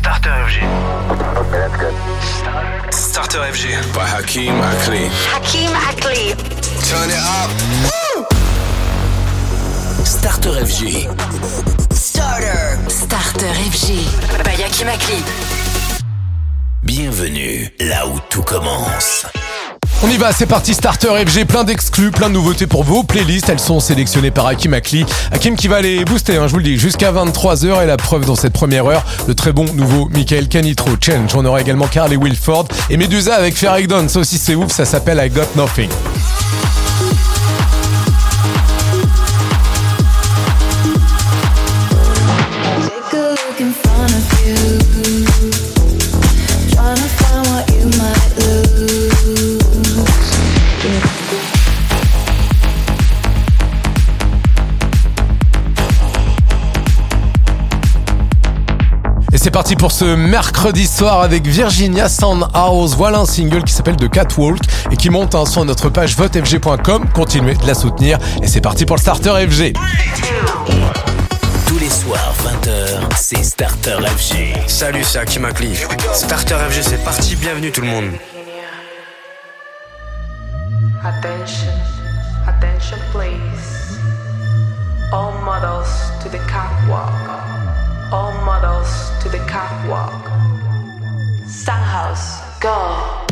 Starter FG. Okay, that's good. Starter FG. by Hakeem Akli. Hakeem Ackley. Turn it up. Starter FG. Starter. Starter FG. By Hakeem Ackley. Bienvenue là où tout commence. On y va, c'est parti, Starter FG, plein d'exclus, plein de nouveautés pour vos playlists. Elles sont sélectionnées par Hakim Akli. Hakim qui va les booster, hein, je vous le dis, jusqu'à 23h. Et la preuve dans cette première heure, le très bon nouveau Michael Canitro Change. On aura également Carly Wilford et Medusa avec Ferric Dawn. Ça aussi c'est ouf, ça s'appelle I Got Nothing. C'est parti pour ce mercredi soir avec Virginia Soundhouse. Voilà un single qui s'appelle The Catwalk et qui monte hein, sur notre page votefg.com. Continuez de la soutenir. Et c'est parti pour le Starter FG. Tous les soirs, 20h, c'est Starter FG. Salut, c'est Hakim Akli. Starter FG, c'est parti. Bienvenue tout le monde. Attention, attention please. All models to the catwalk. All models to the catwalk. Sanghouse, go.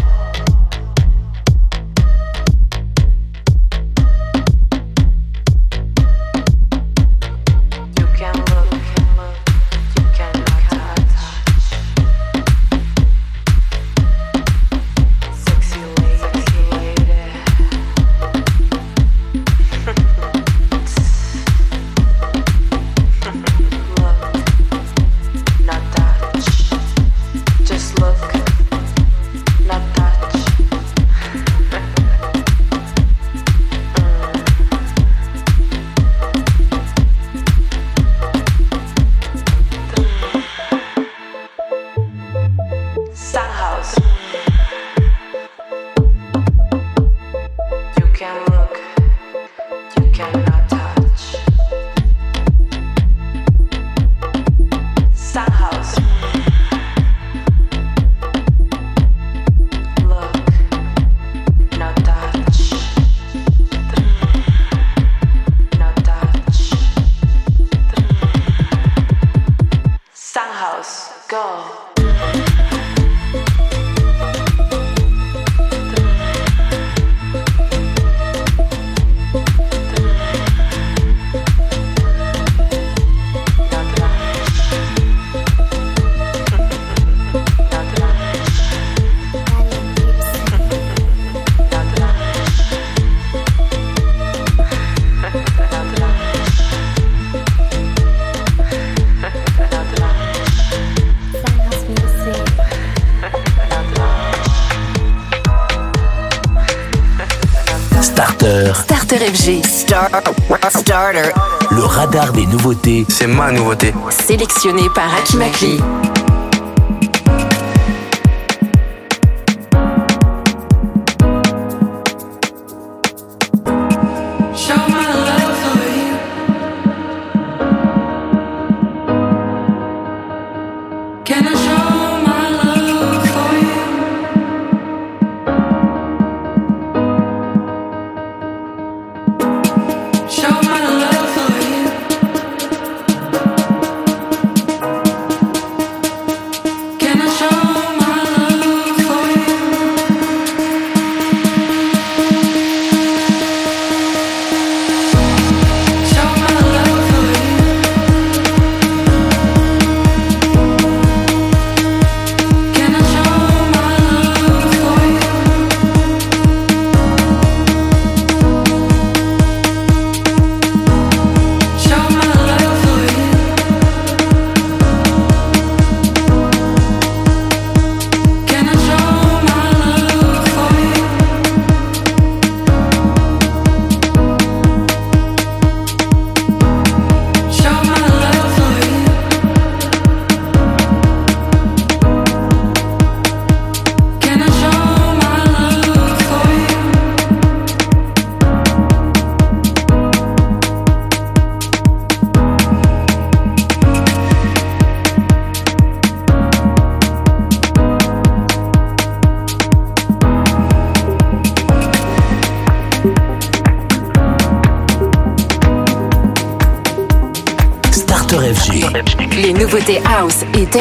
C'est ma nouveauté. Sélectionné par Hakim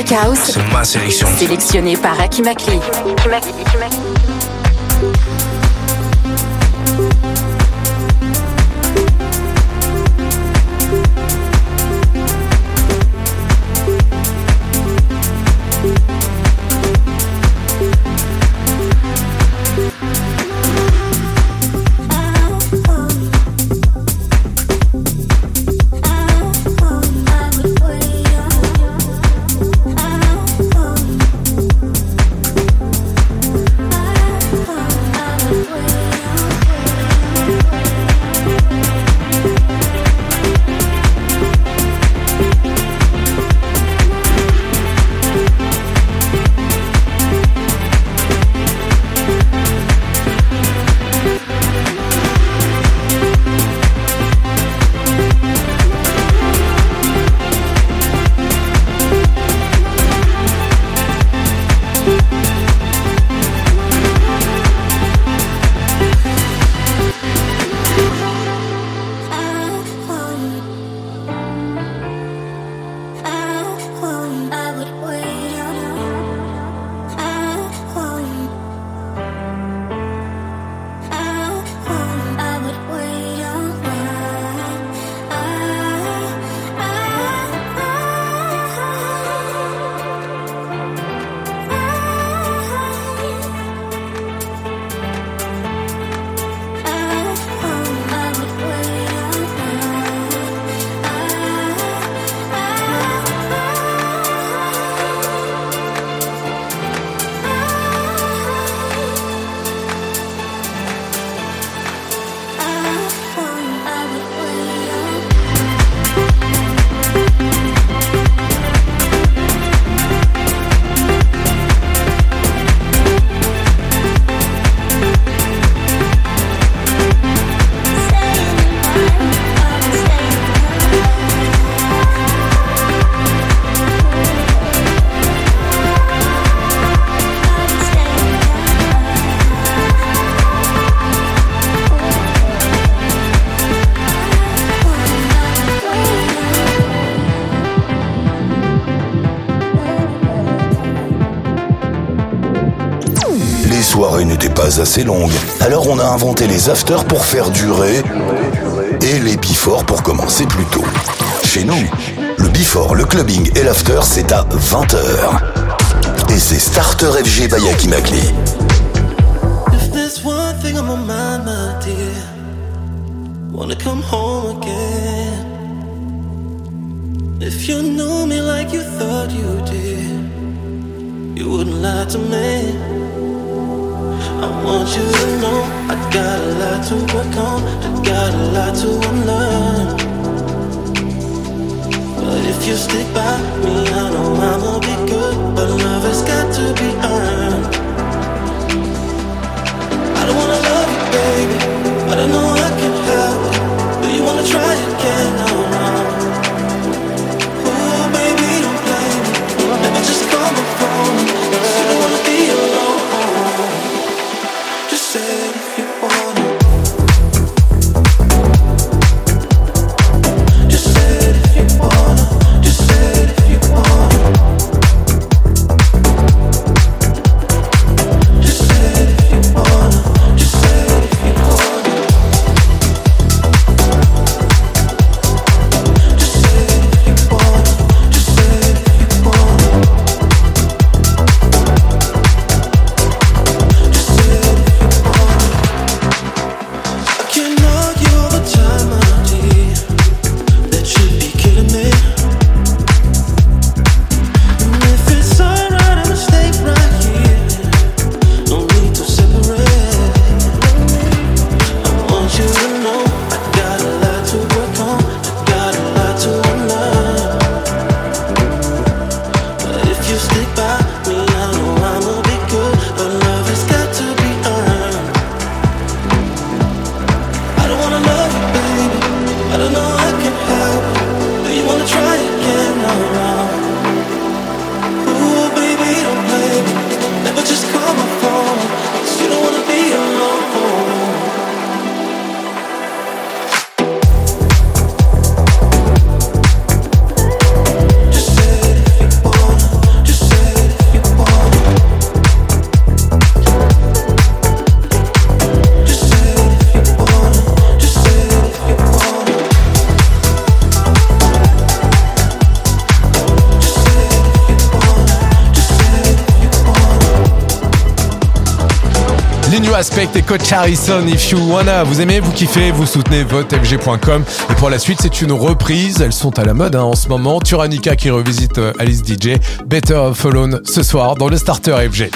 tech house, C'est ma sélection. sélectionnées par Akimakli. Les assez longues, alors on a inventé les afters pour faire durer et les before pour commencer plus tôt. Chez nous, le before, le clubbing et l'after, c'est à 20h. Et c'est Starter FG by Yaki Makli. If there's one thing on my mind, dear, wanna come home again. If you knew me like you thought you did, you wouldn't lie to me. I want you to know I got a lot to work on, I got a lot to unlearn. But if you stick by me, I know I'ma be good. But love has got to be earned. I don't wanna love you, baby, but I know Aspect et Coach Harrison, If You Wanna. Vous aimez, vous kiffez, vous soutenez votefg.com. Et pour la suite, c'est une reprise. Elles sont à la mode hein, en ce moment. Turanica qui revisite euh, Alice DJ. Better Off Alone ce soir dans le Starter FG.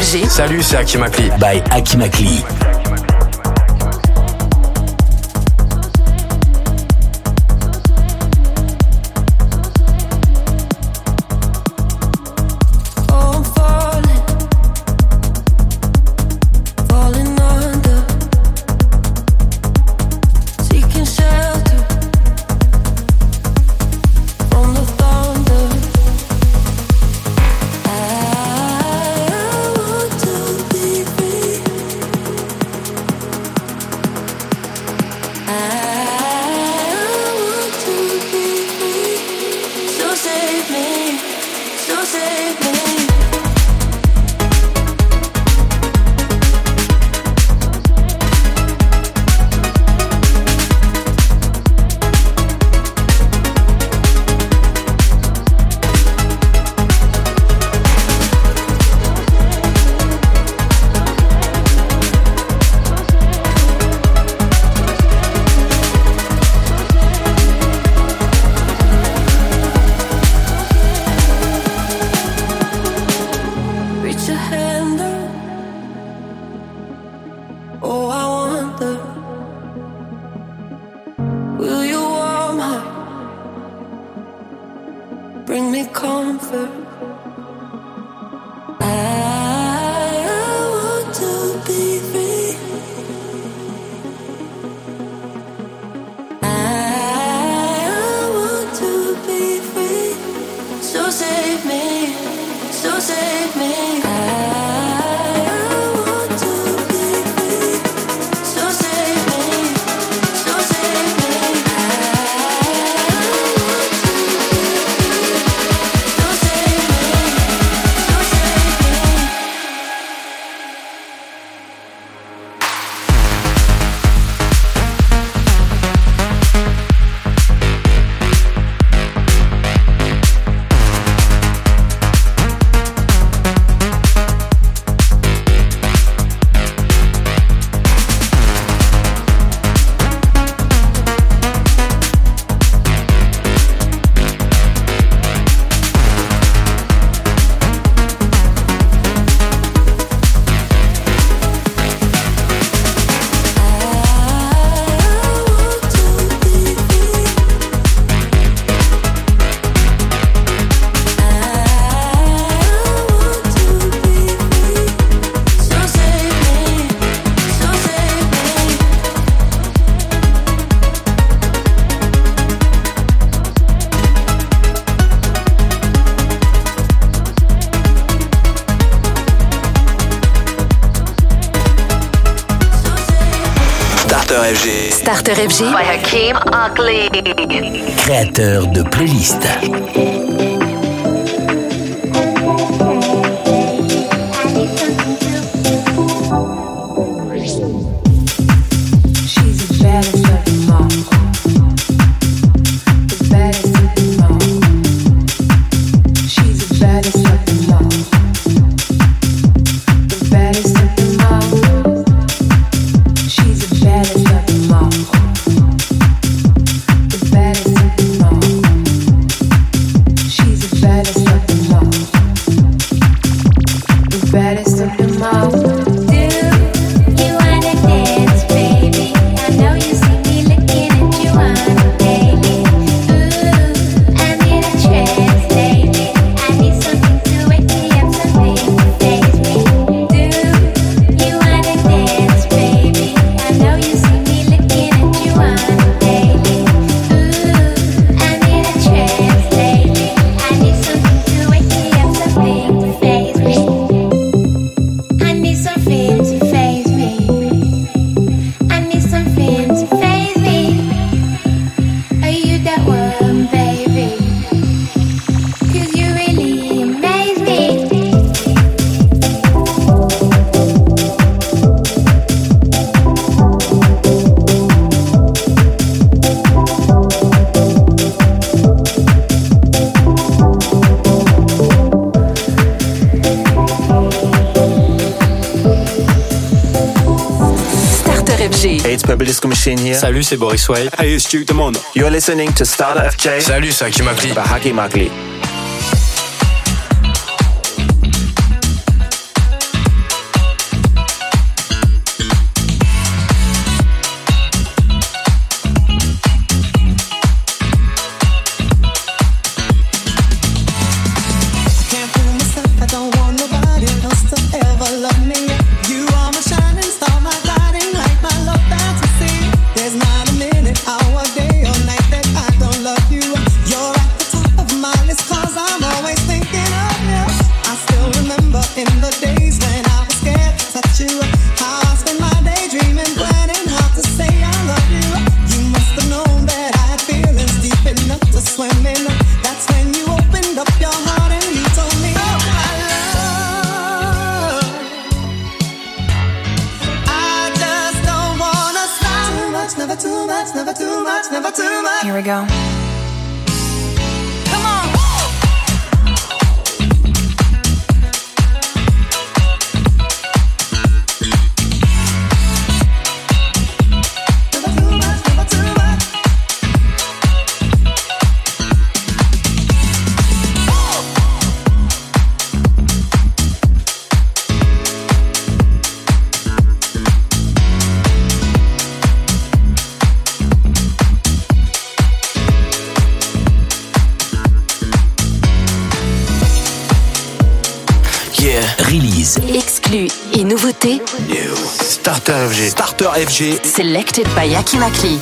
FG. Salut, c'est Akimakli. by Akimakli. Créateur de playlist. in here. Salut, c'est Boris White. Hey, it's Duke Demond. You're listening to Starter FJ. Salut, c'est Hakim Akli. By Makli. Selected by Yaki Makli.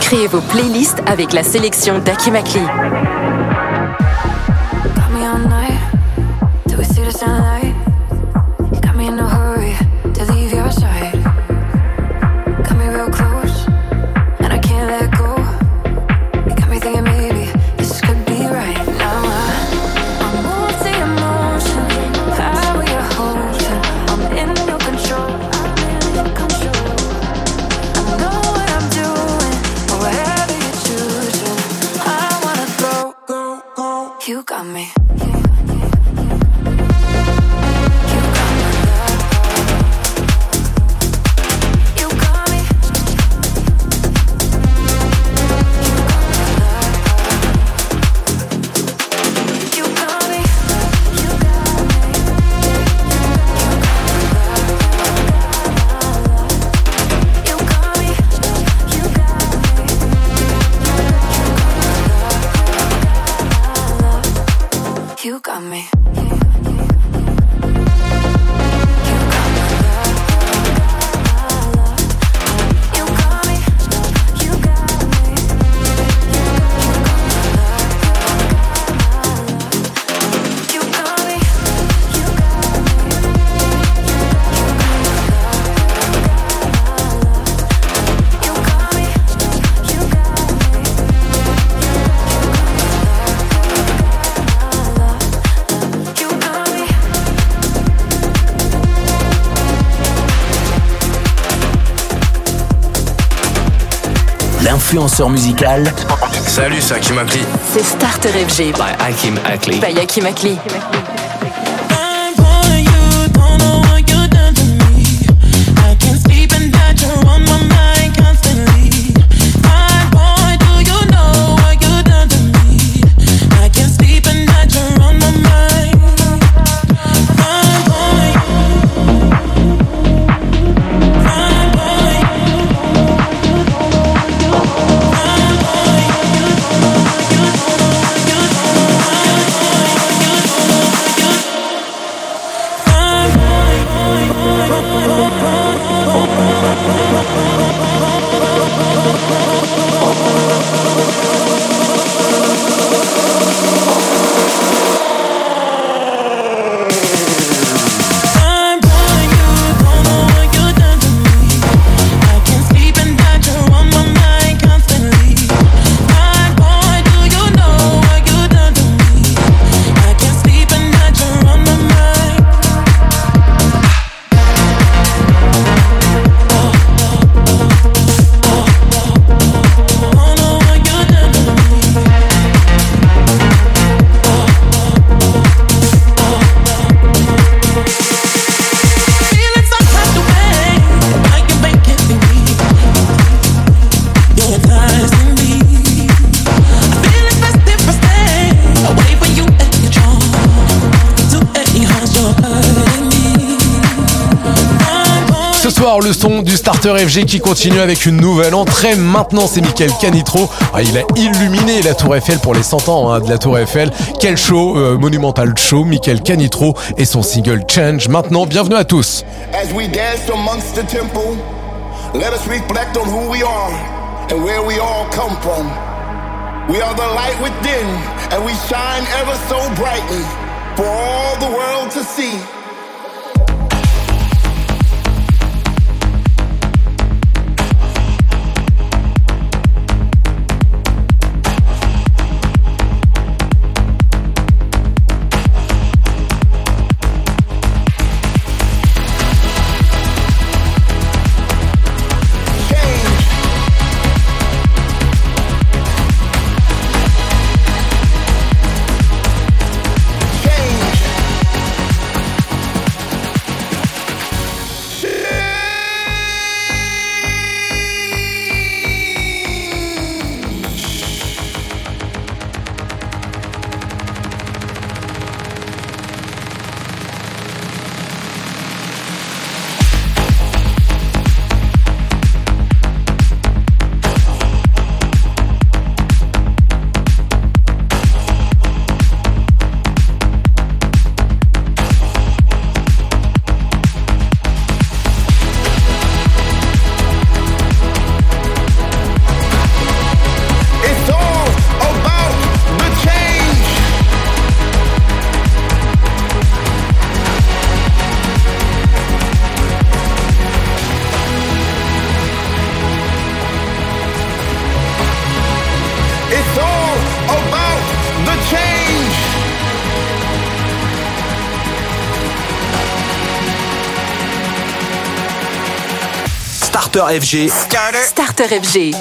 Créez vos playlists avec la sélection d'Aki L'influenceur musical Salut, c'est Hakim Akli. C'est Starter FG by Hakim Akli. by Aki Makli. FG qui continue avec une nouvelle entrée. Maintenant, c'est Michael Canitro. Ah, il a illuminé la Tour Eiffel pour les 100 ans hein, de la Tour Eiffel. Quel show, euh, monumental show. Michael Canitro et son single Change. Maintenant, bienvenue à tous. As we dance amongst the temple, let us reflect on who we are and where we all come from. We are the light within, and we shine ever so brightly for all the world to see. FG. Starter FG.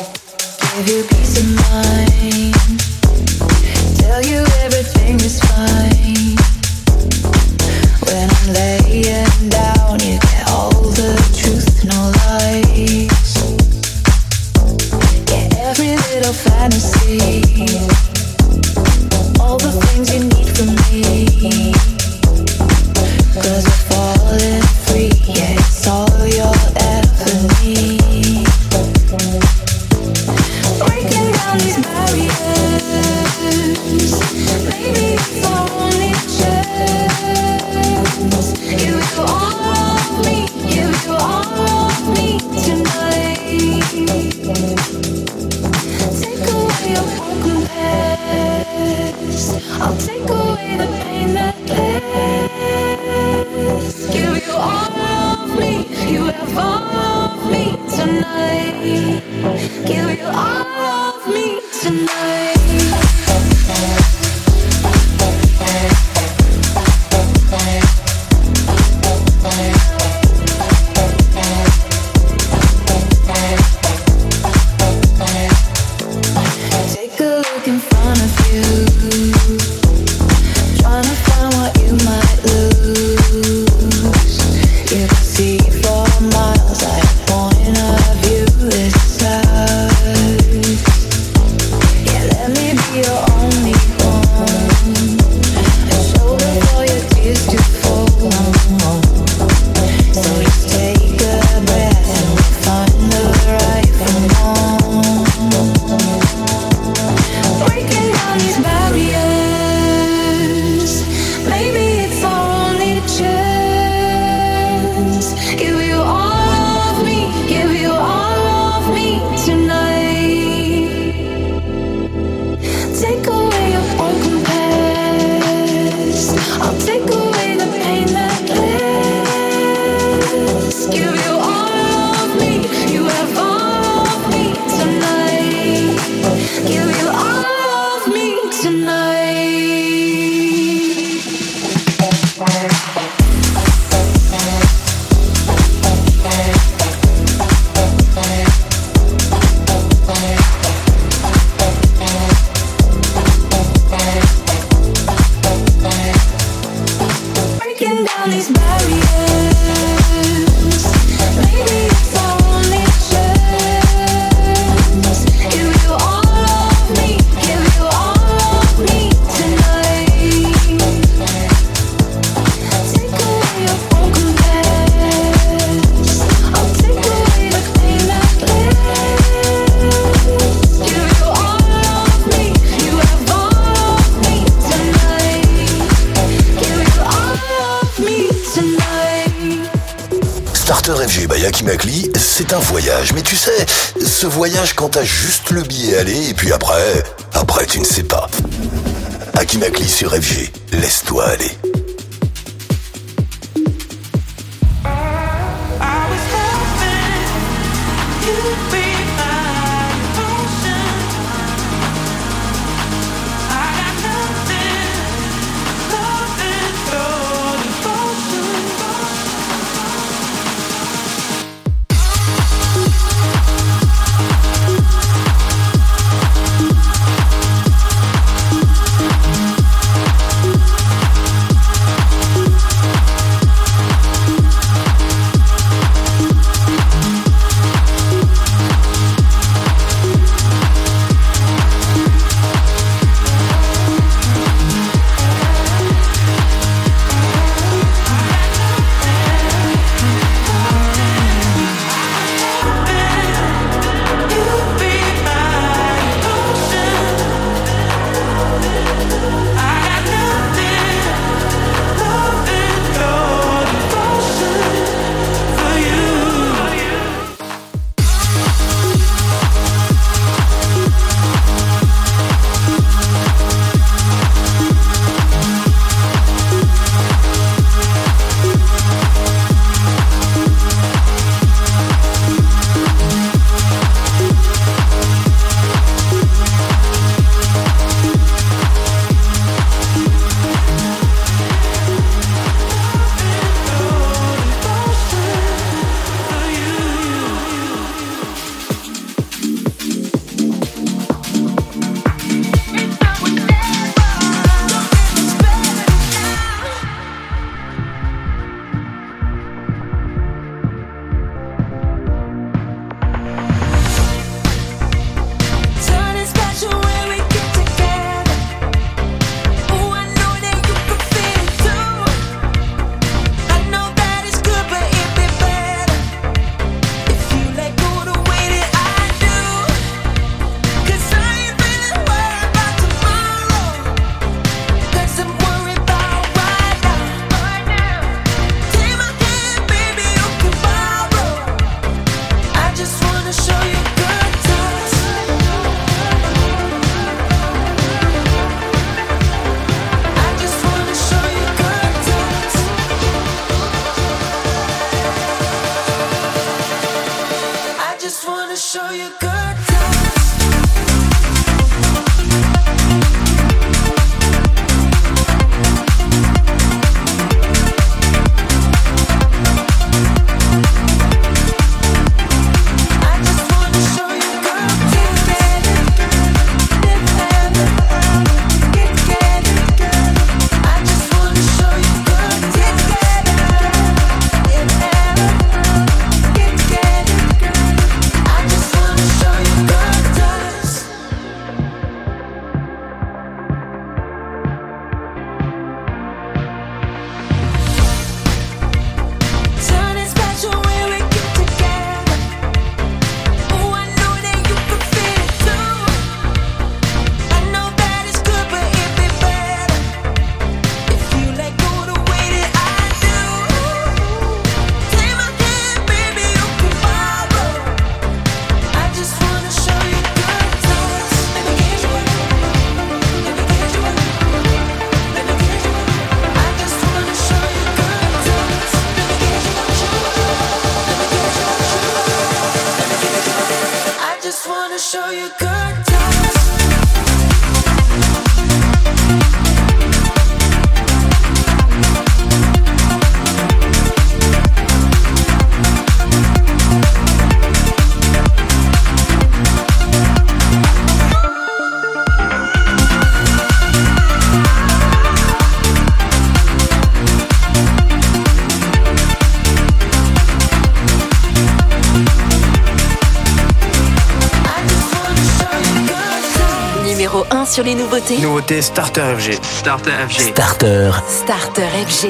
sur les nouveautés Nouveauté Starter FG. Starter FG. Starter. Starter FG.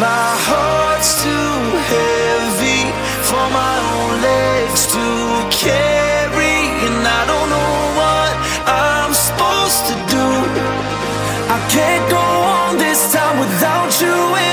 My heart's too heavy for my own legs to carry, and I don't know what I'm supposed to do. I can't go on this time without you.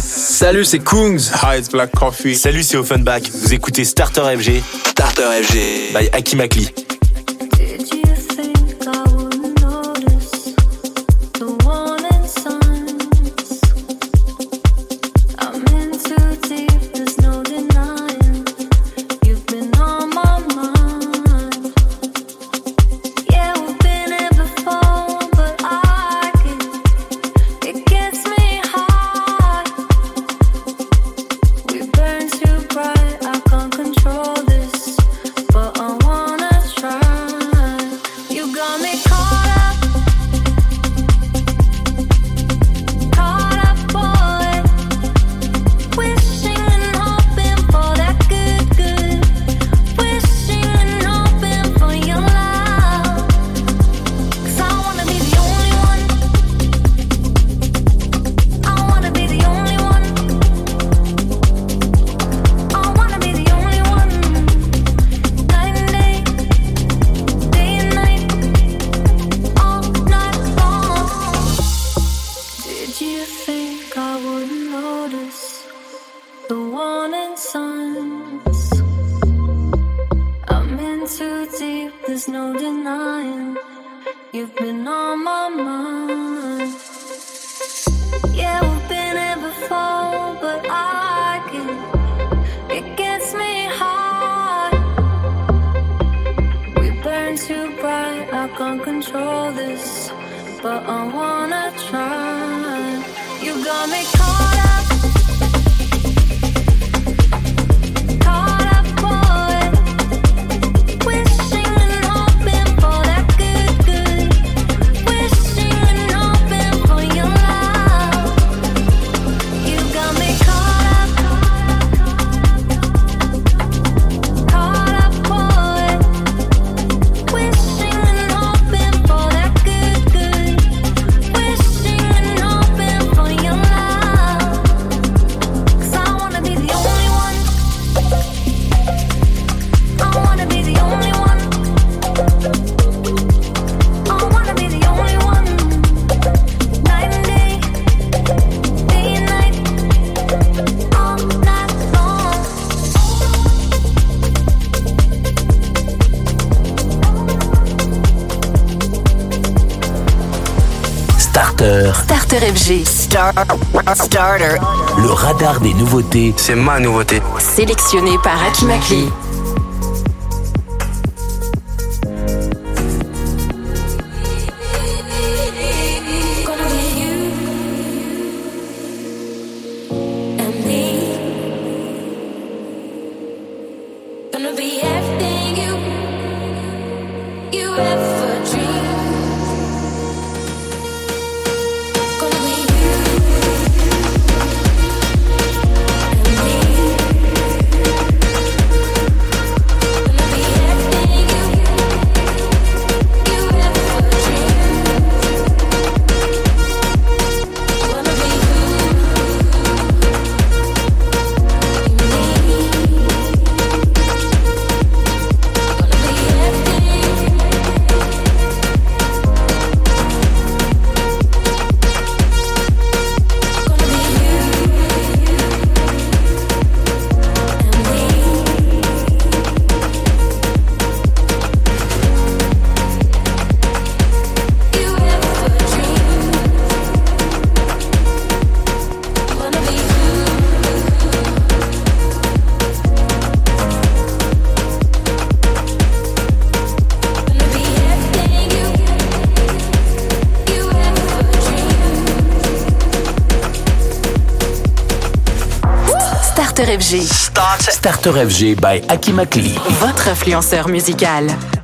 Salut, c'est Kungs. Hi, it's Black Coffee. Salut, c'est Offenbach. Vous écoutez Starter FG. Starter FG. By Akimakli. Starter. Le radar des nouveautés. C'est ma nouveauté. Sélectionné par Aki Starter, FG by Akimakli. Votre influenceur musical.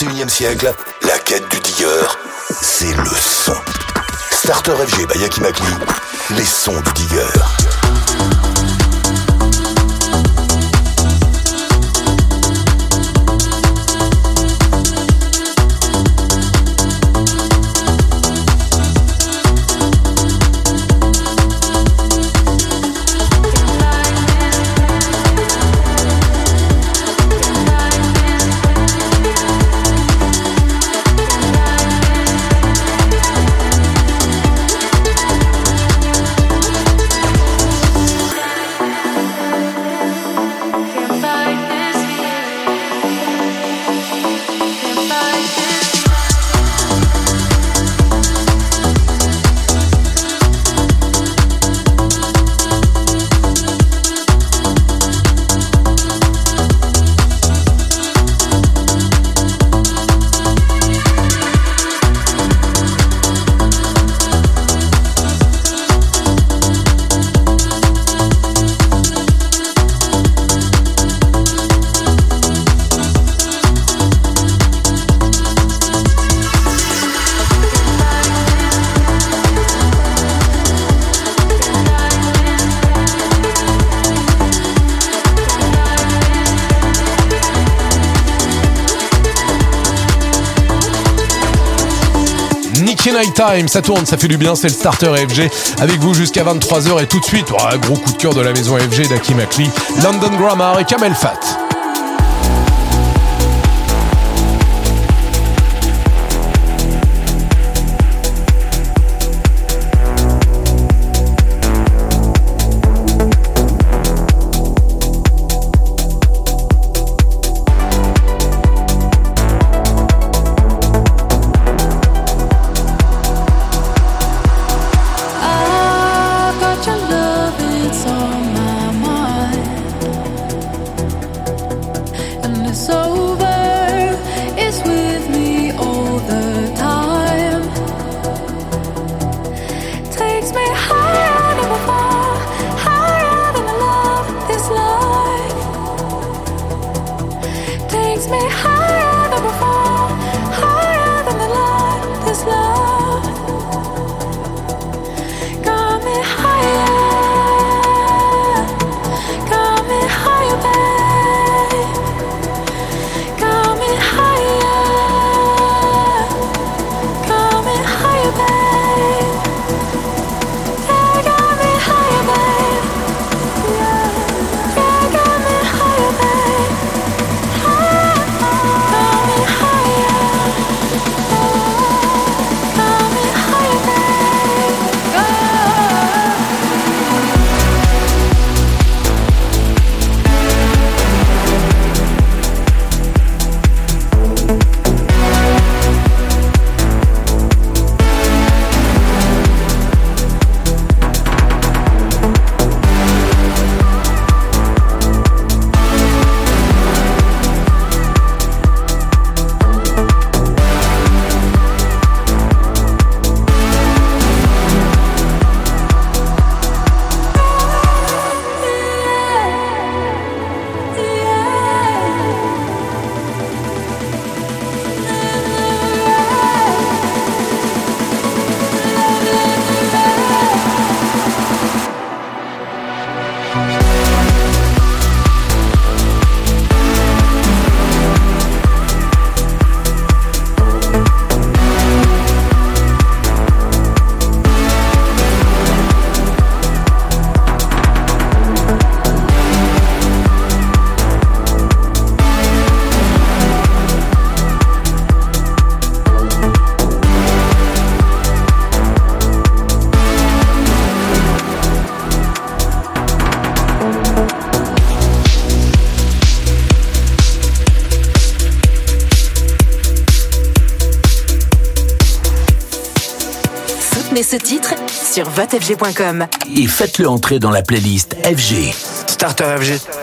21e siècle, la quête du digger, c'est le son. Starter FG by Yaki Makli, les sons du digger. Ça tourne, ça fait du bien, c'est le starter FG avec vous jusqu'à 23h et tout de suite, gros coup de cœur de la maison FG d'Aki Makli, London Grammar et Kamel Fat. Sur votefg.com. Et faites-le entrer dans la playlist FG. Starter FG.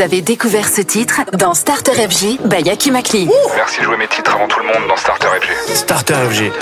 Vous avez découvert ce titre dans Starter FG by Yakimakli. Merci de jouer mes titres avant tout le monde dans Starter FG. Starter FG.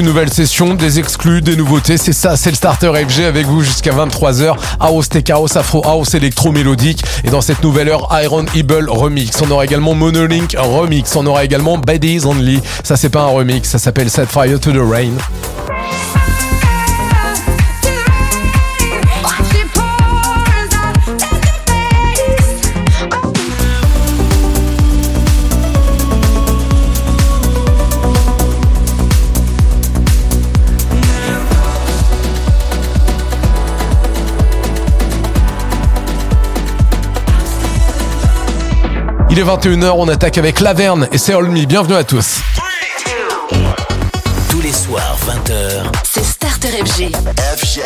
une nouvelle session, des exclus, des nouveautés. C'est ça, c'est le Starter FG avec vous jusqu'à 23h. House, Tech House, Afro House, électro mélodique. Et dans cette nouvelle heure, Iron Ebel remix. On aura également Monolink remix. On aura également Baddies Only. Ça, c'est pas un remix. Ça s'appelle Set Fire to the Rain. 21h, on attaque avec Laverne et c'est Olmi. Bienvenue à tous. Tous les soirs, 20h, c'est Starter FG. FG.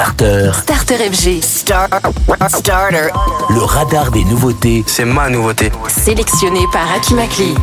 Starter. Starter FG. Star... Starter. Le radar des nouveautés. C'est ma nouveauté. Sélectionné par Akimakli.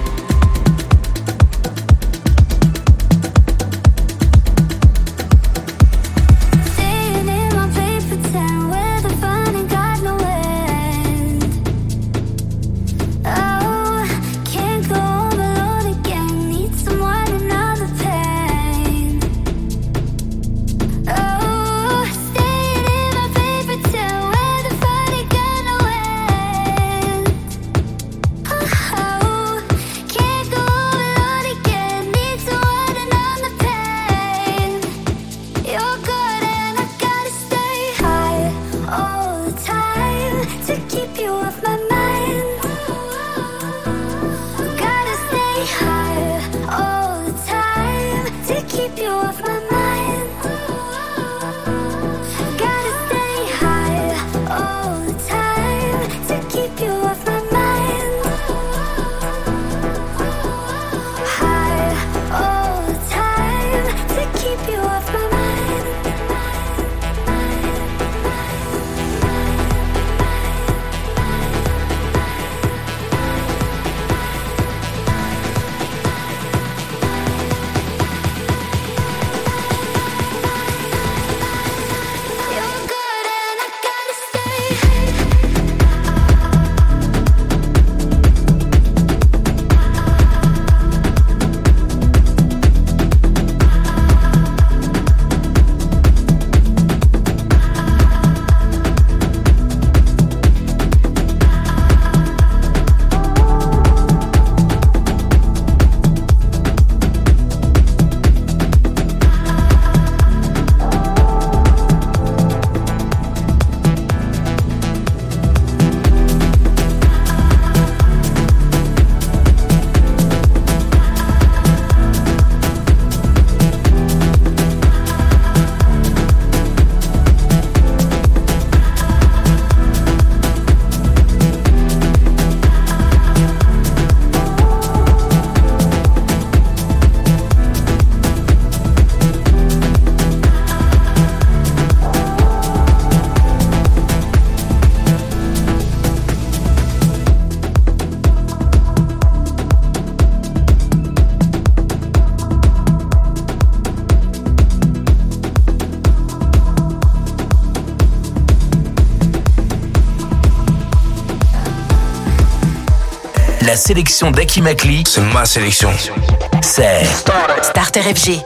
Sélection d'Aki Makli, C'est ma sélection. c'est Starter FG.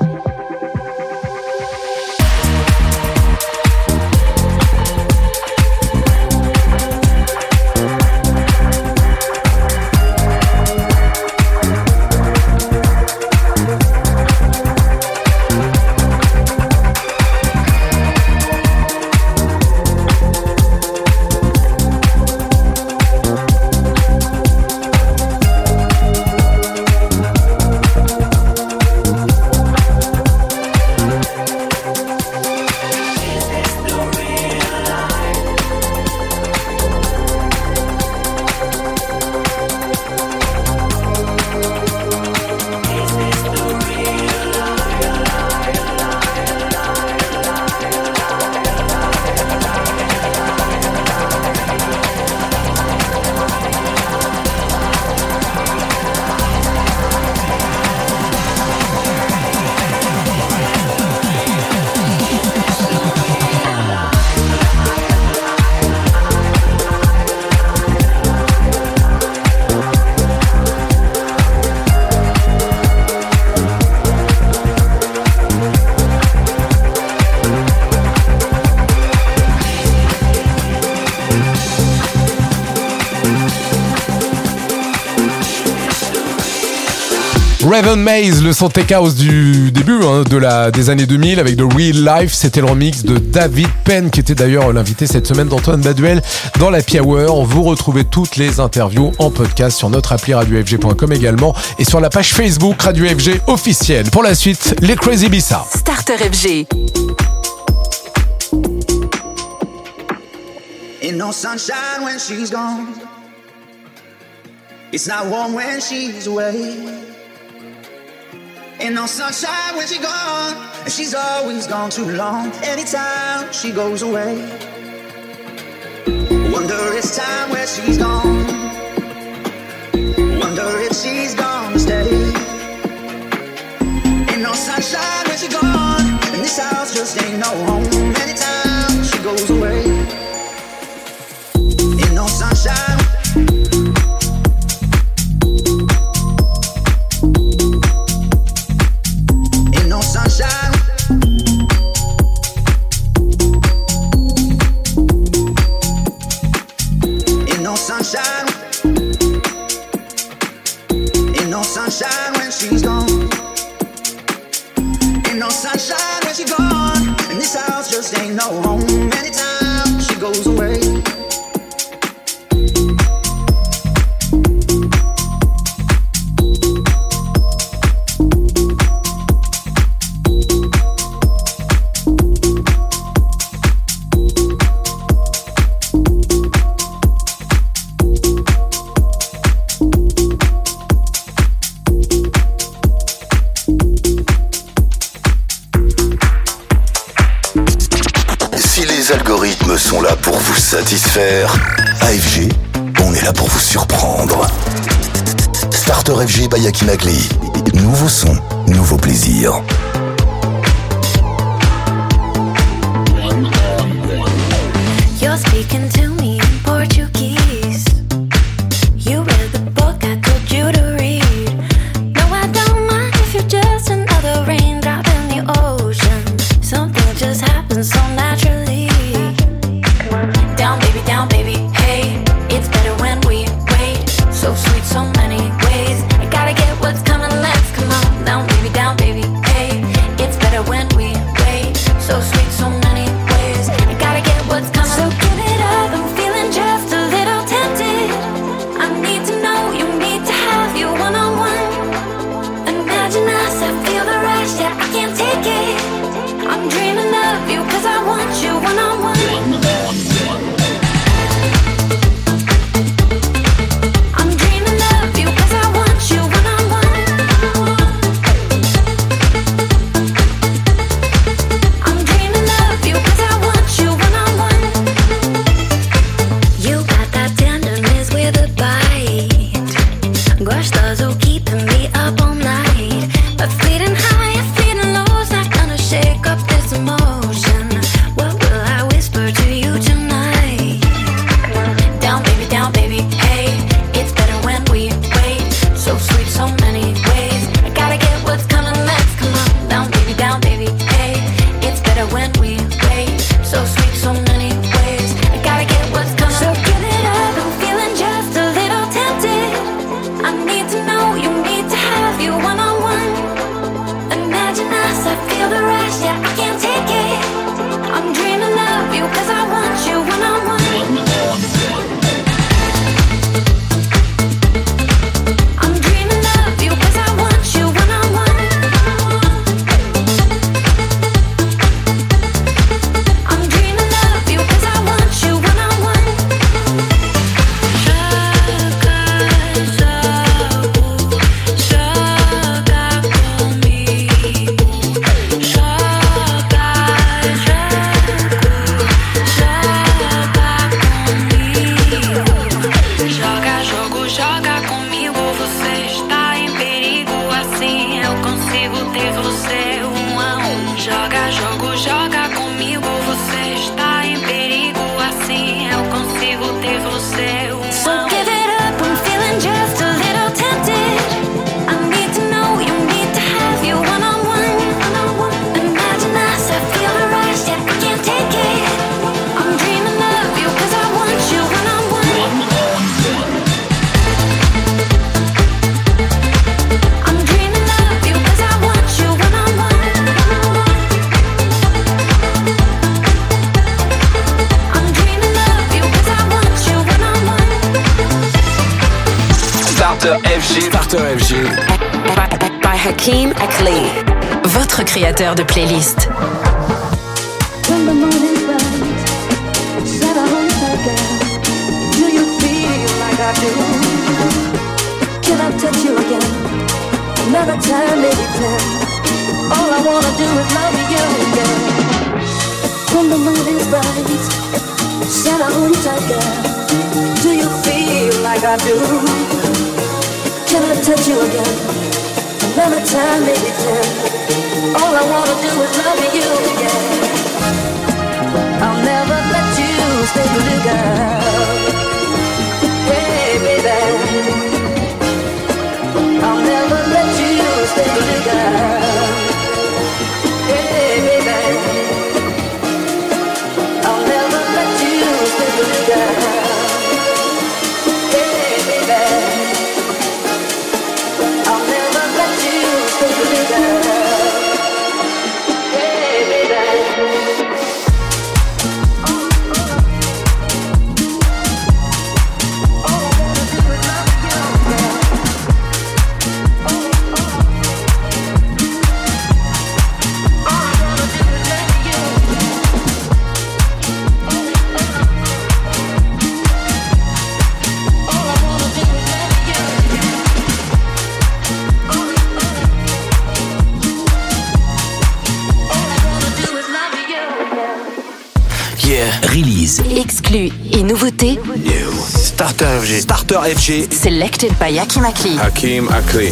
Raven Maze, le son tech house du début hein, de la, des années 2000 avec The Real Life, c'était le remix de David Penn qui était d'ailleurs l'invité cette semaine d'Antoine Baduel dans la Hour. Vous retrouvez toutes les interviews en podcast sur notre appli radiofg.com également et sur la page Facebook Radio FG officielle. Pour la suite, les Crazy Bissa. Starter FG. Ain't no sunshine when she's gone. It's not warm when she's away. Ain't no sunshine when she's gone. And she's always gone too long. Anytime she goes away. Wonder it's time where she's gone. Wonder if she's gonna stay. Ain't no sunshine when she's gone. And this house just ain't no home. Satisfaire, AFG, on est là pour vous surprendre. Starter FG by Yaki. Nouveau son, nouveau plaisir. 5G. Selected by Hakim Akli. Hakim Akli.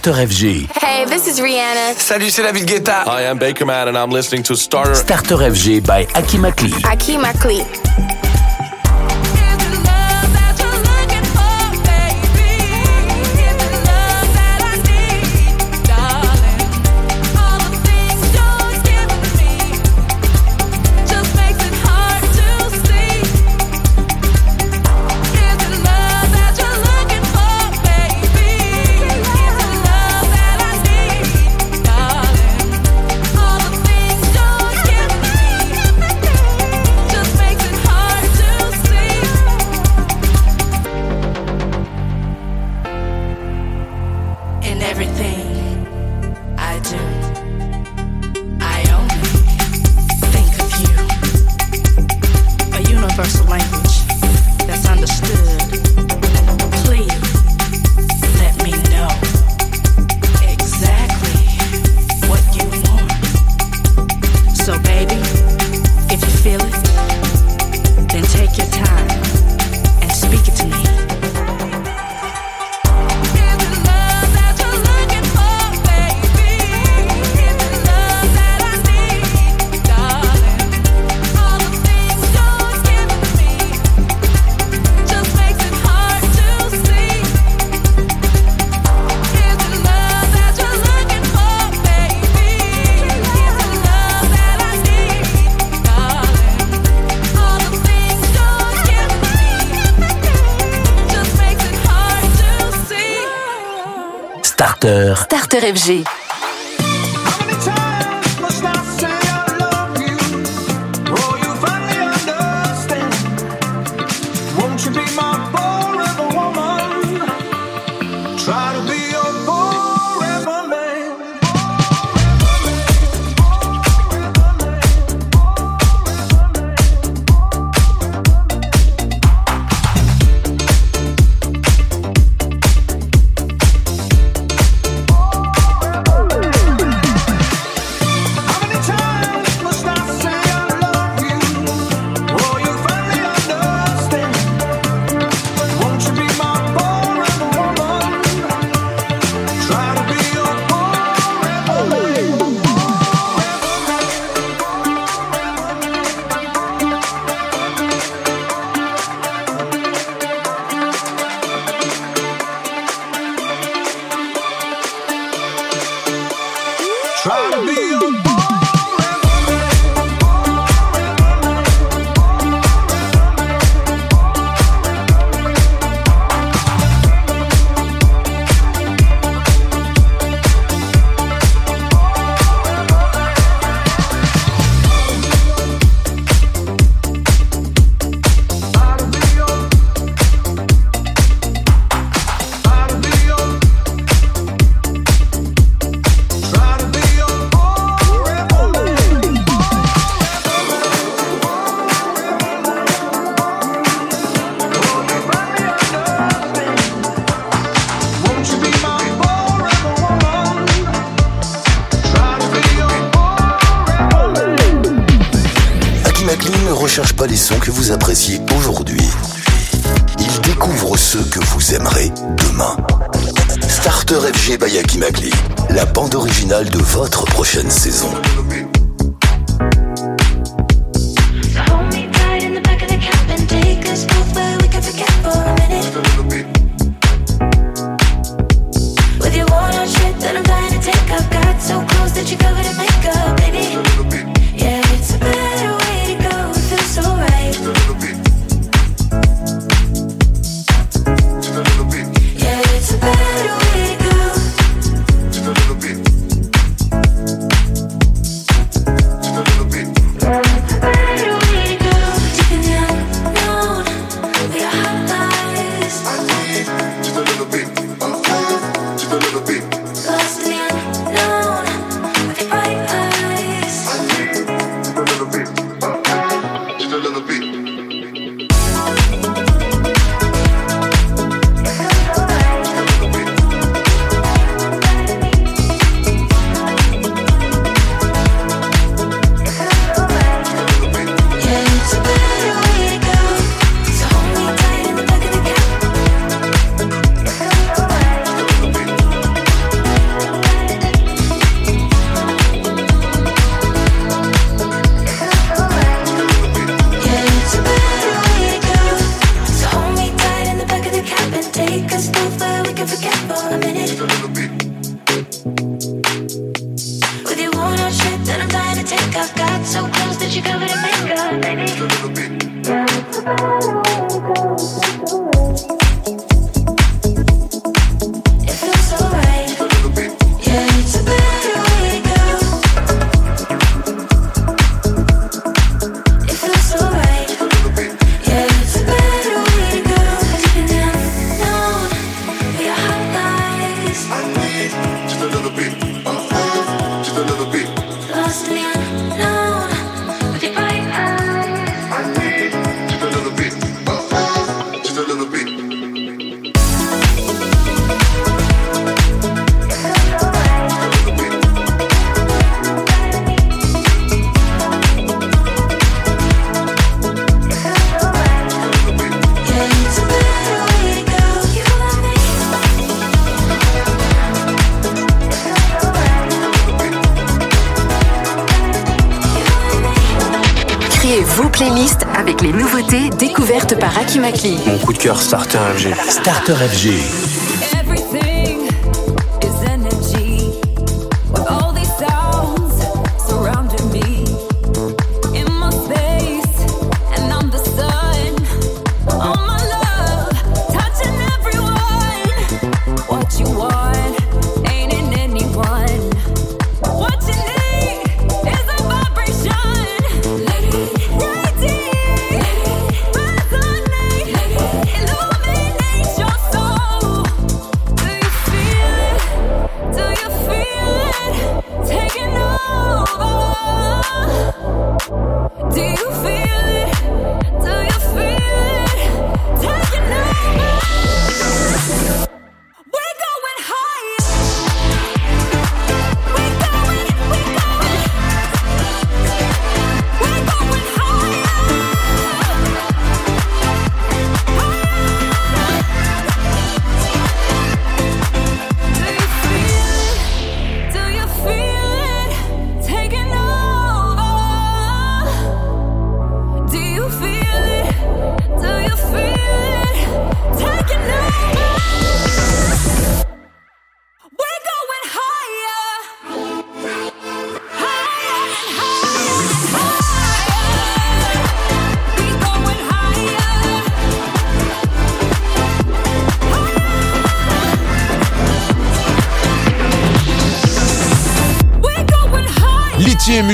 Starter FG. Hey, this is Rihanna. Salut, c'est David Guetta. Hi, I'm Baker Man and I'm listening to Starter. Starter FG by Aki Makli. Aki Makli. FG. Magli, la bande originale de votre prochaine saison. Starter FG. Starter FG.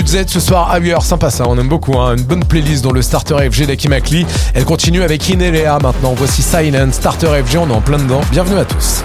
Et Mudzet ce soir ailleurs, sympa ça, on aime beaucoup, hein. une bonne playlist dans le Starter FG d'Aki Makli. Elle continue avec Inelea maintenant, voici Silent, Starter FG, on est en plein dedans, bienvenue à tous.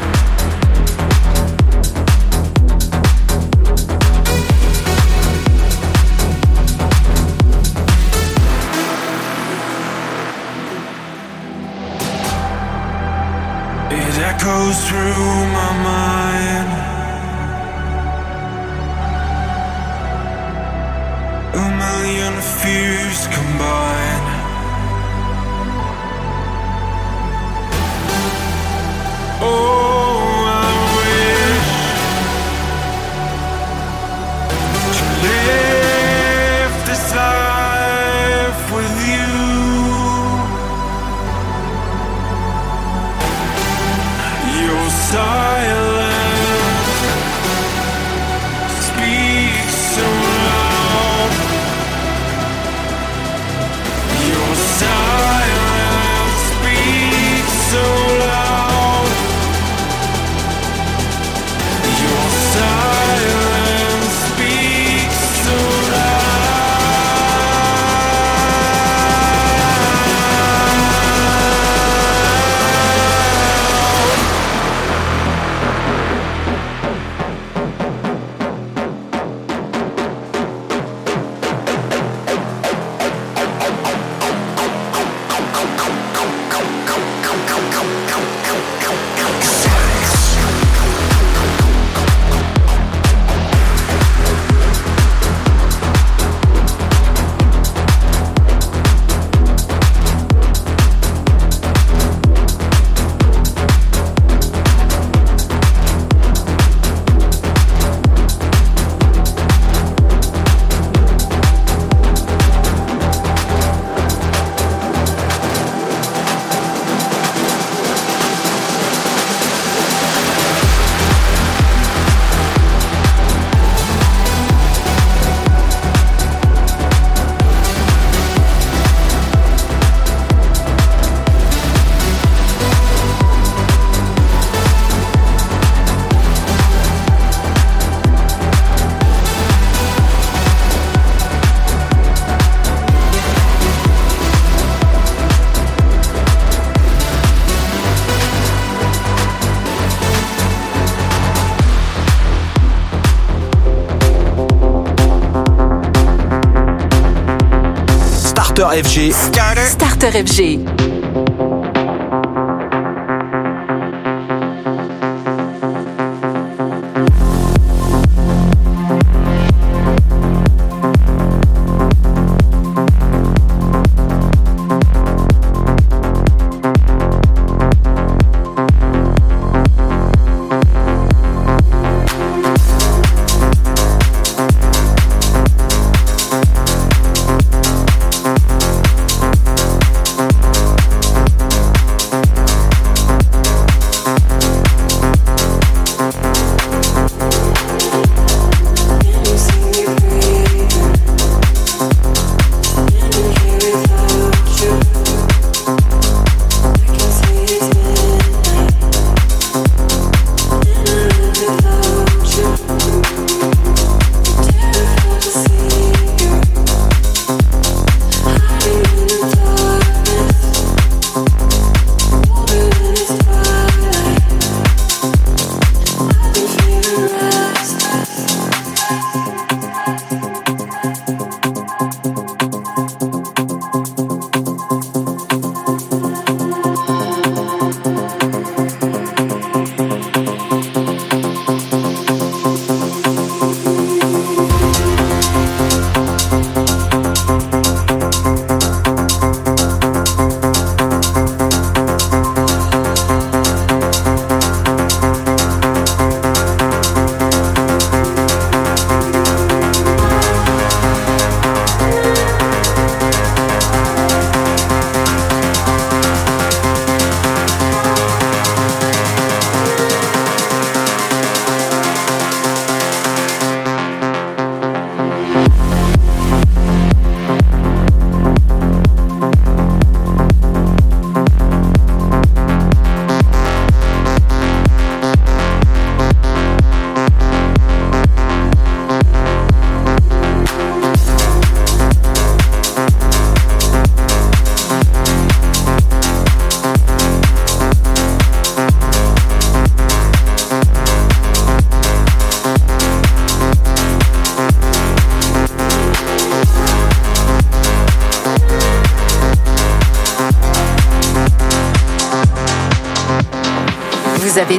FG. Starter. Starter FG.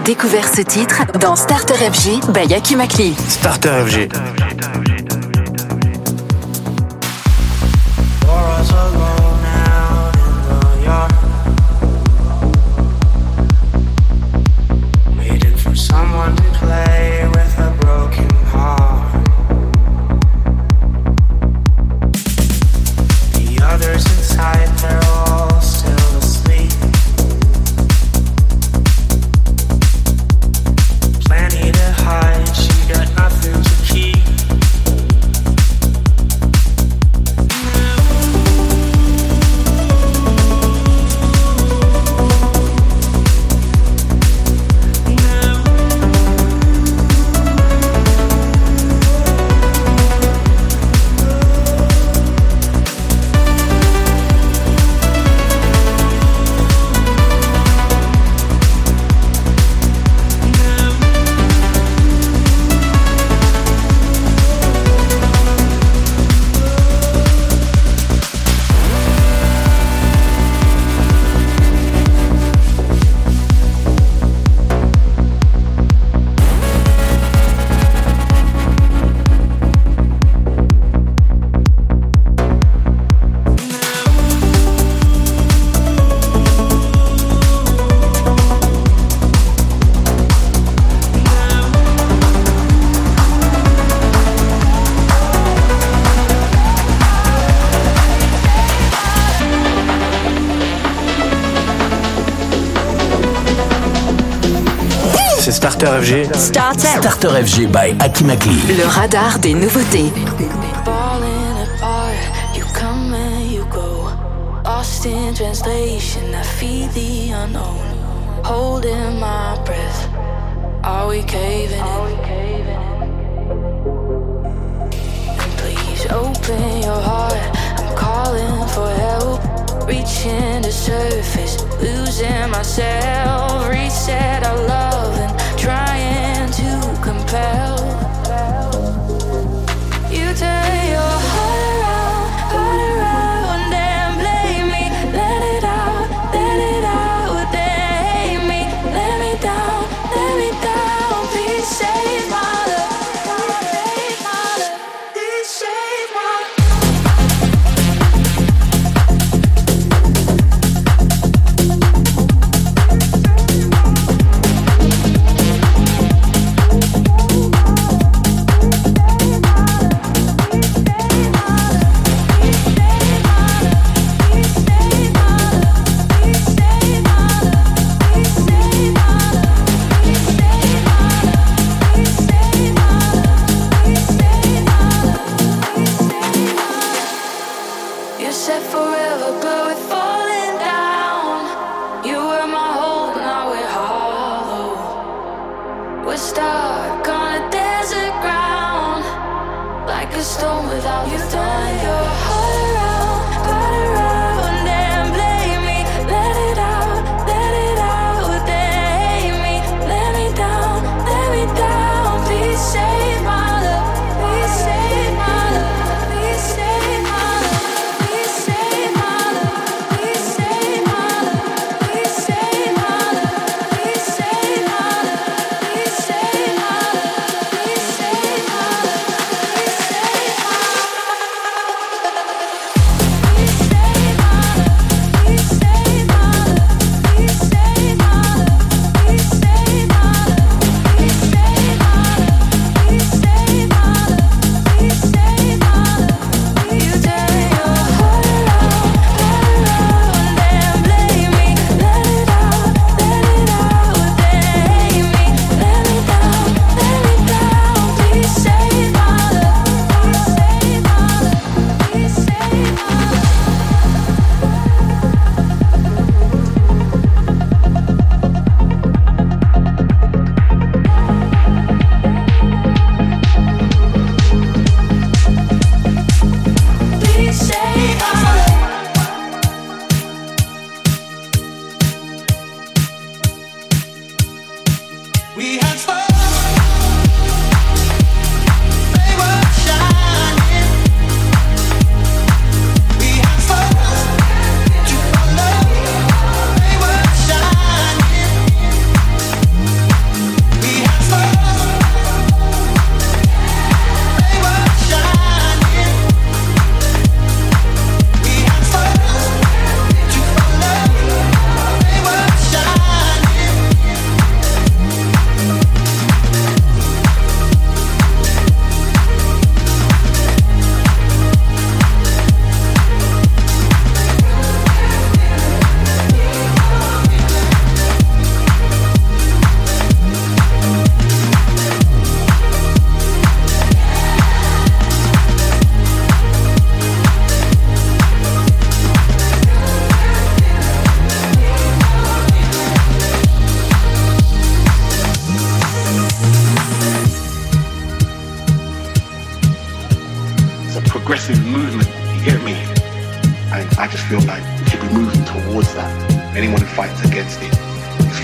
découvert ce titre dans Starter FG by Yaki Makli. Starter FG. Starter FG by Akimakli. Le radar des nouveautés. In translation, I feed the unknown. Holding my breath, are we caving in? And please open your heart, I'm calling for help. Reaching the surface, losing myself. Reset our love.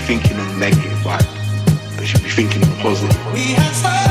thinking in negative vibe, but you should be thinking in a positive.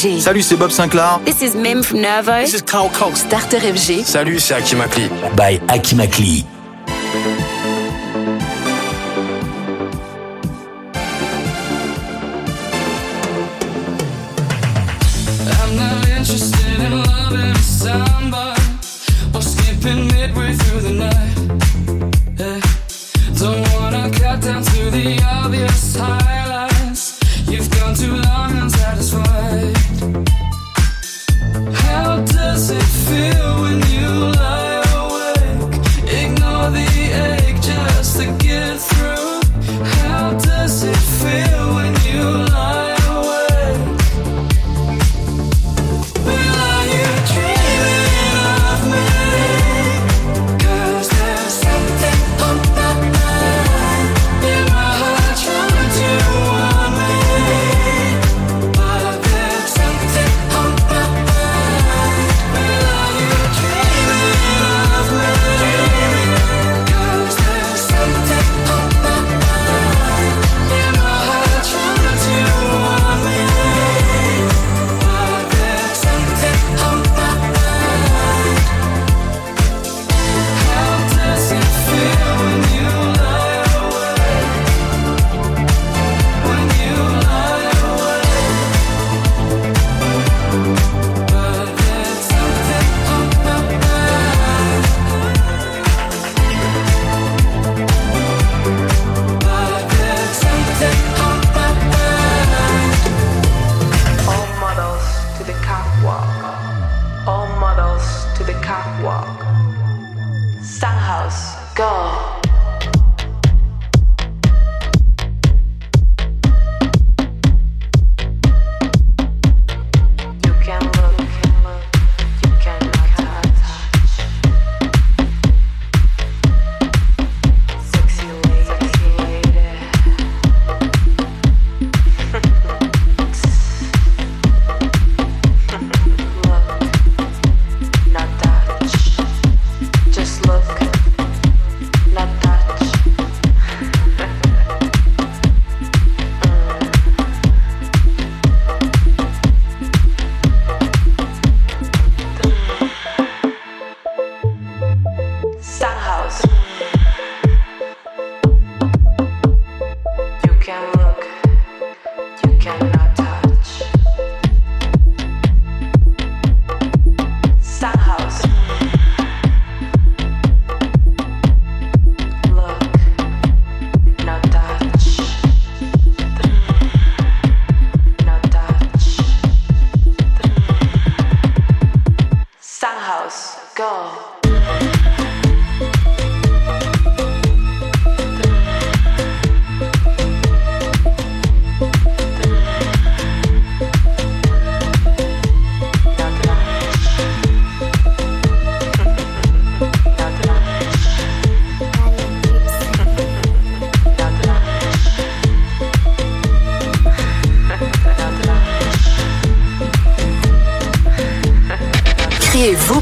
Salut, c'est Bob Sinclair. This is Mim from Nervo. This is Carl Cox. Starter FG. Salut, c'est Akimakli. By Akimakli.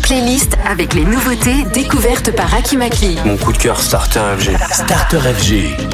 Playlists avec les nouveautés découvertes par Akimakli. Mon coup de cœur Starter FG. Starter FG.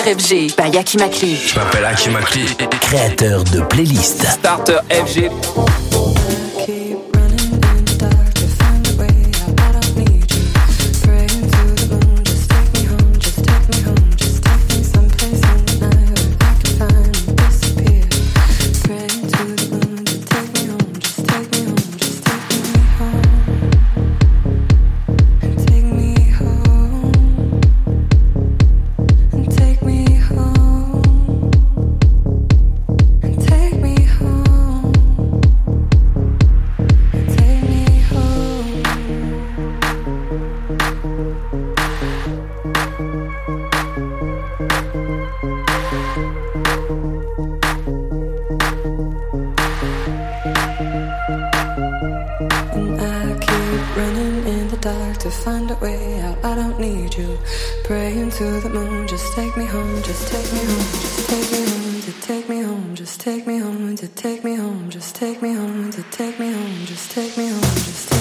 Starter. FG by Akimakli. Je m'appelle Akimakli. Créateur de playlist. Starter FG. To the moon, just take me home, just take me home, just take me home, to take me home, just take me home, to take me home, just take me home, to take me home, just take me home, just take me. I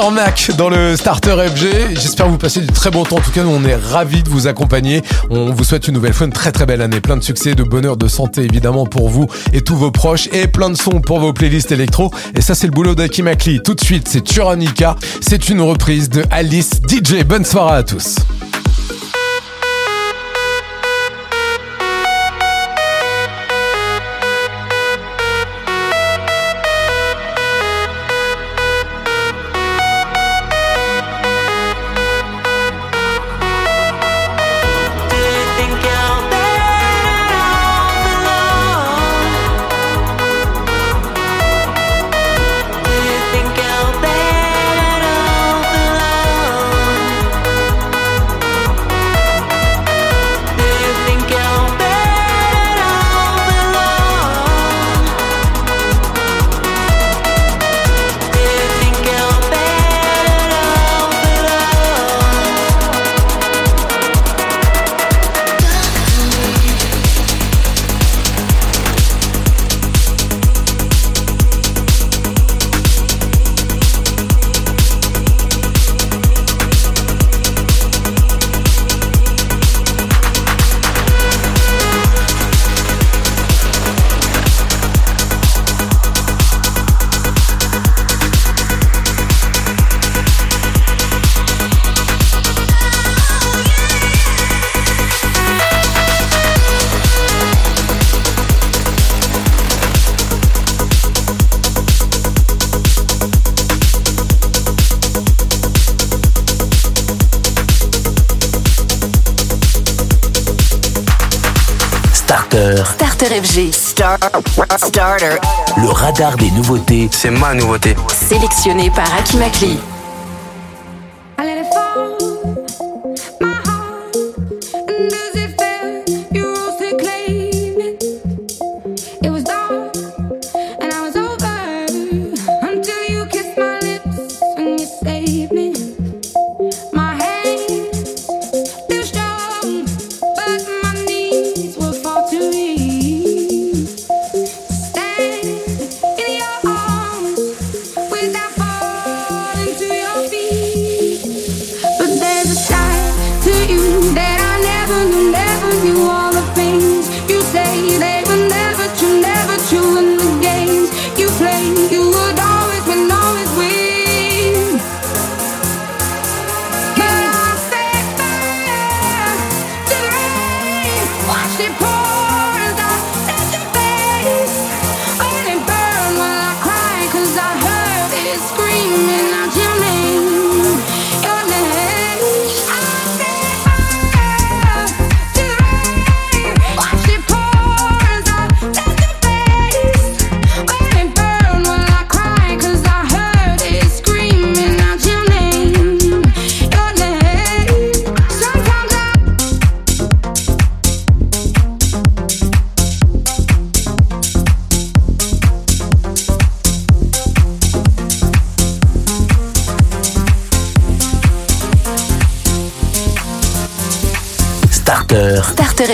Cormac dans le Starter FG. J'espère que vous passez du très bon temps. En tout cas, nous, on est ravis de vous accompagner. On vous souhaite une nouvelle fois une très très belle année. Plein de succès, de bonheur, de santé évidemment pour vous et tous vos proches et plein de sons pour vos playlists électro. Et ça, c'est le boulot d'Aki Makli. Tout de suite, c'est Turanica. C'est une reprise de Alice DJ. Bonne soirée à tous. Starter. Le radar des nouveautés. C'est ma nouveauté. Sélectionné par Aki Makli. me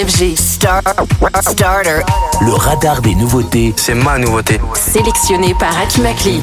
Starter. Le radar des nouveautés. C'est ma nouveauté. Sélectionné par Akimakli.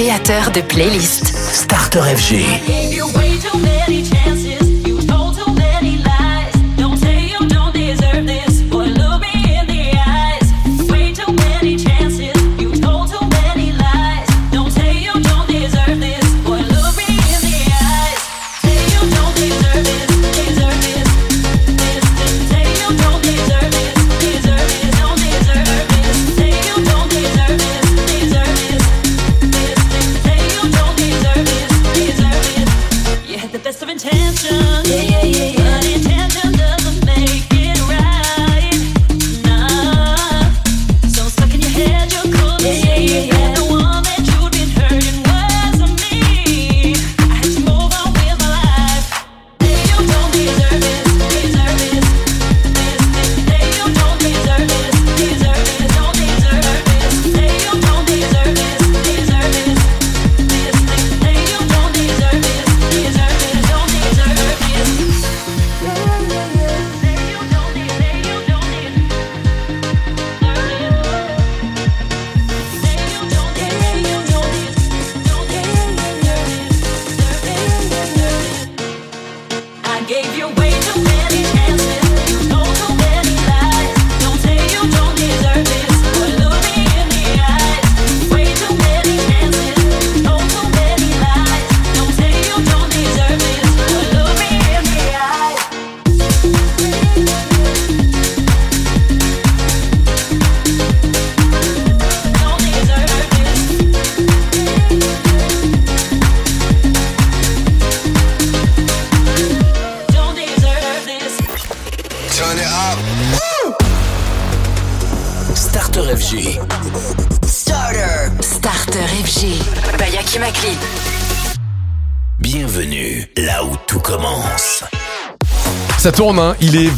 créateur de playlists. Starter FG.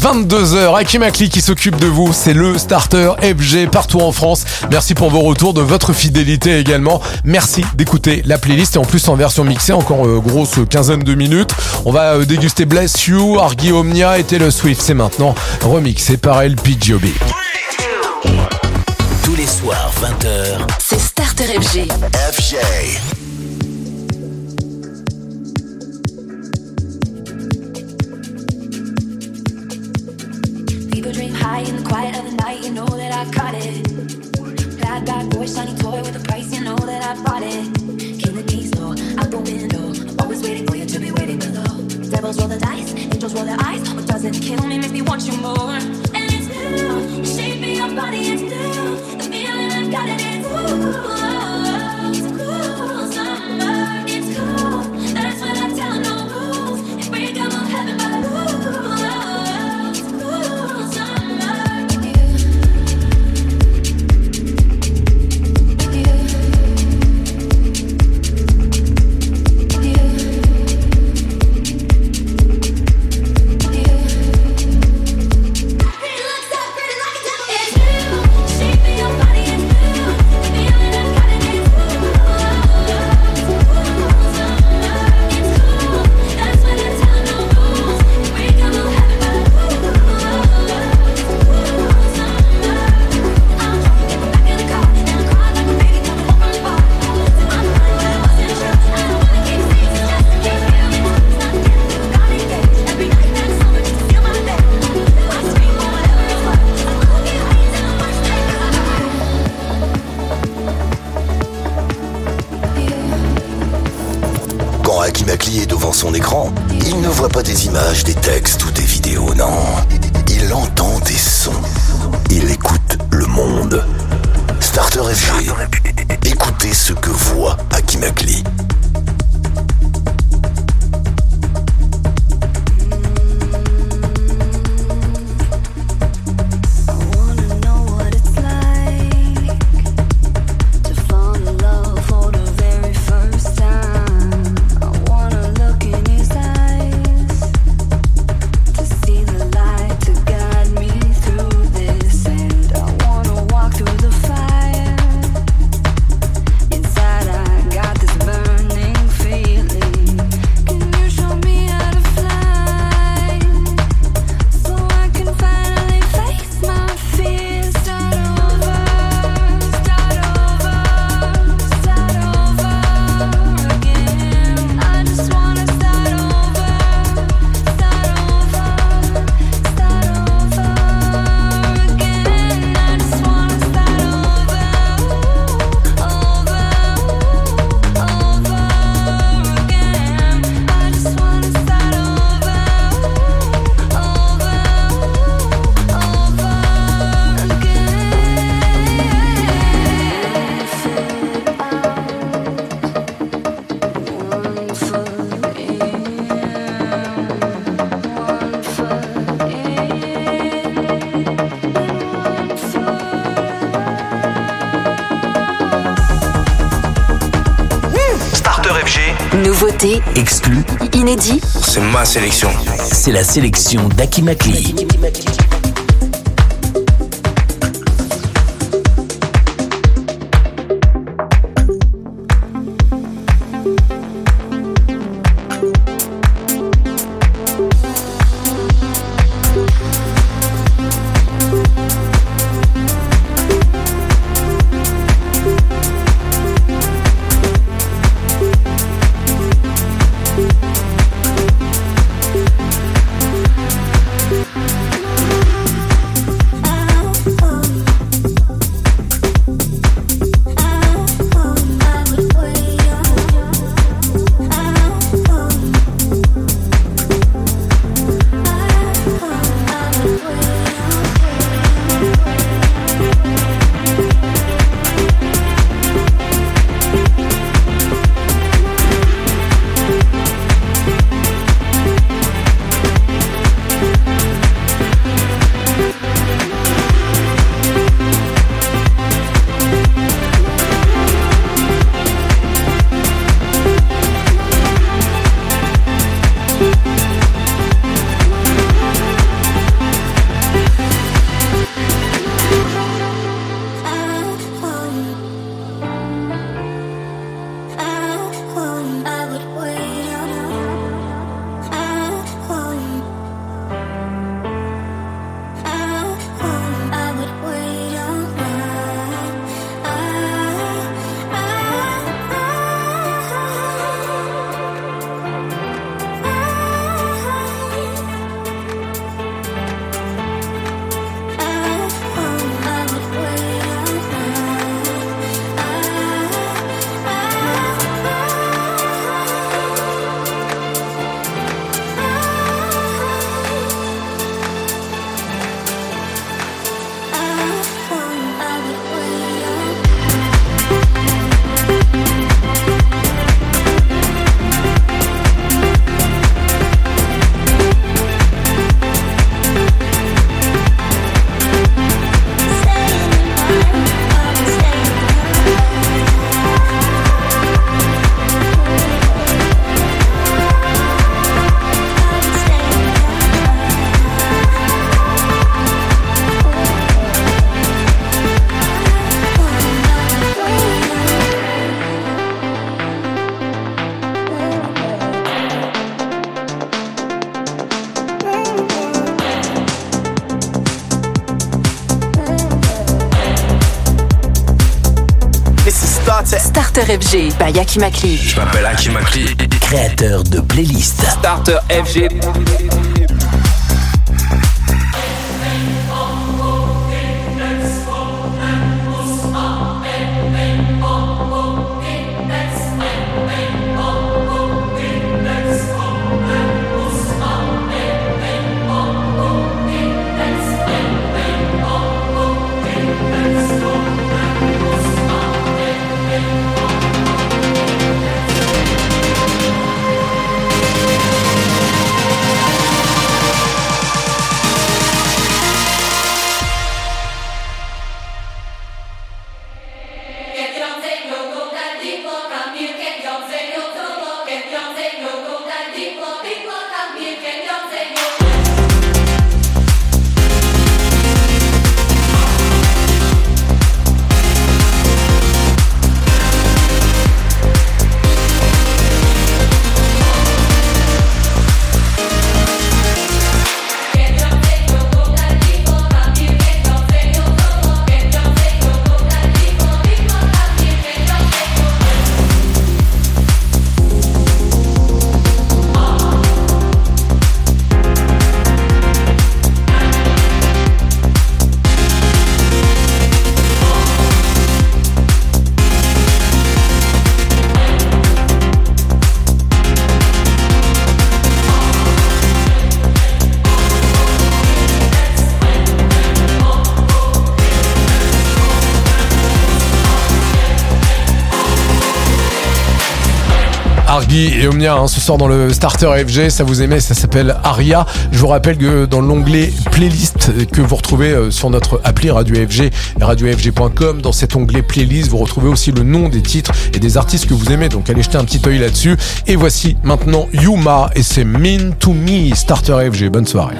22h. Hakim Akli qui s'occupe de vous, c'est le starter FG partout en France. Merci pour vos retours, de votre fidélité également. Merci d'écouter la playlist et en plus en version mixée, encore euh, grosse quinzaine de minutes. On va euh, déguster Bless You, Argy Omnia et Taylor Swift. C'est maintenant remixé par LPGOB. Tous les soirs, 20h, c'est Starter FG. FG. C'est la sélection d'Akimakli. Starter FG by Yaki Makli. Je m'appelle Hakim Akli, créateur de playlists. Starter FG. Et Omnia hein, ce soir dans le Starter FG, ça vous aimait, ça s'appelle Aria. Je vous rappelle que dans l'onglet playlist que vous retrouvez euh, sur notre appli Radio FG et radiofg.com, dans cet onglet playlist, vous retrouvez aussi le nom des titres et des artistes que vous aimez. Donc allez jeter un petit œil là-dessus. Et voici maintenant Yuma et c'est Mean to Me Starter FG. Bonne soirée.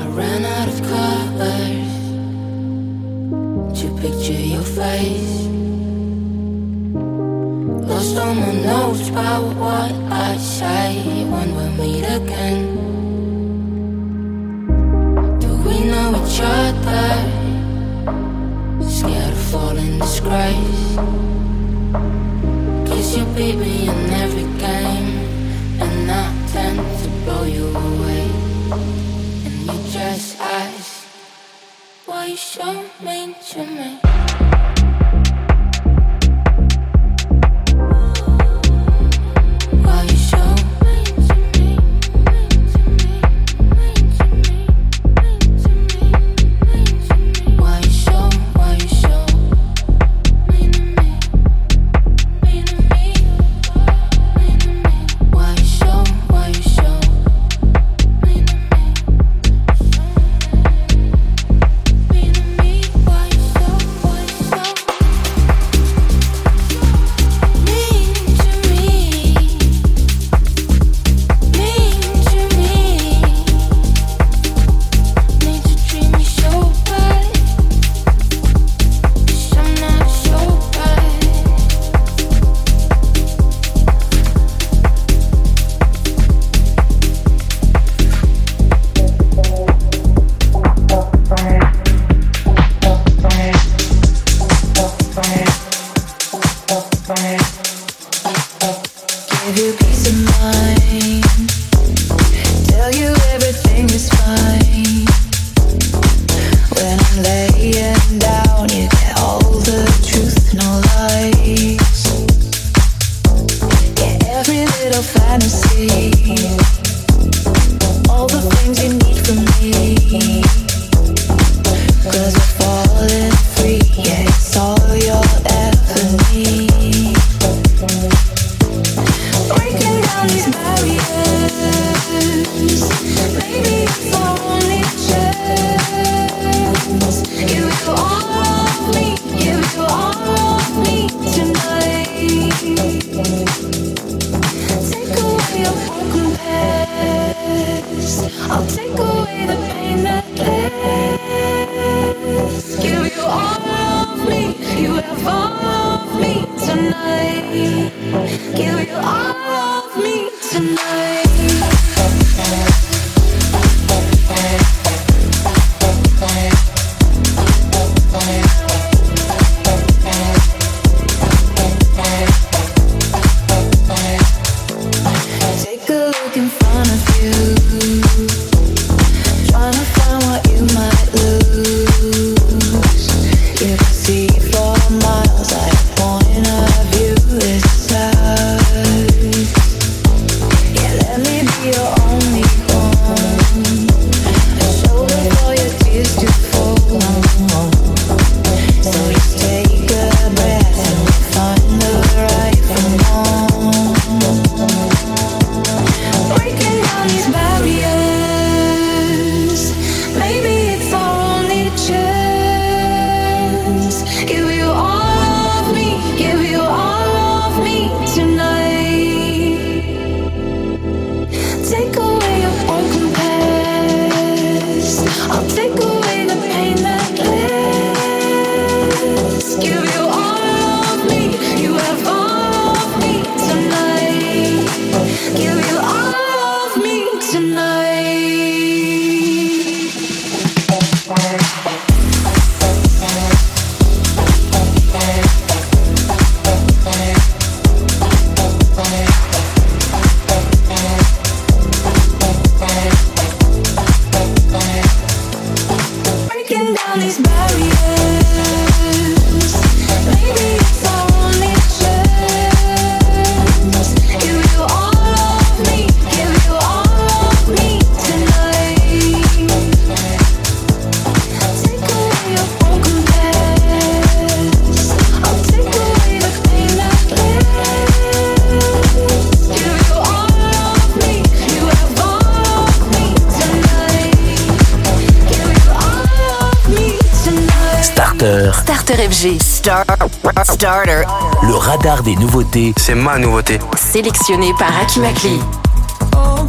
Des nouveautés. C'est ma nouveauté. Sélectionné par Akimakli. Oh,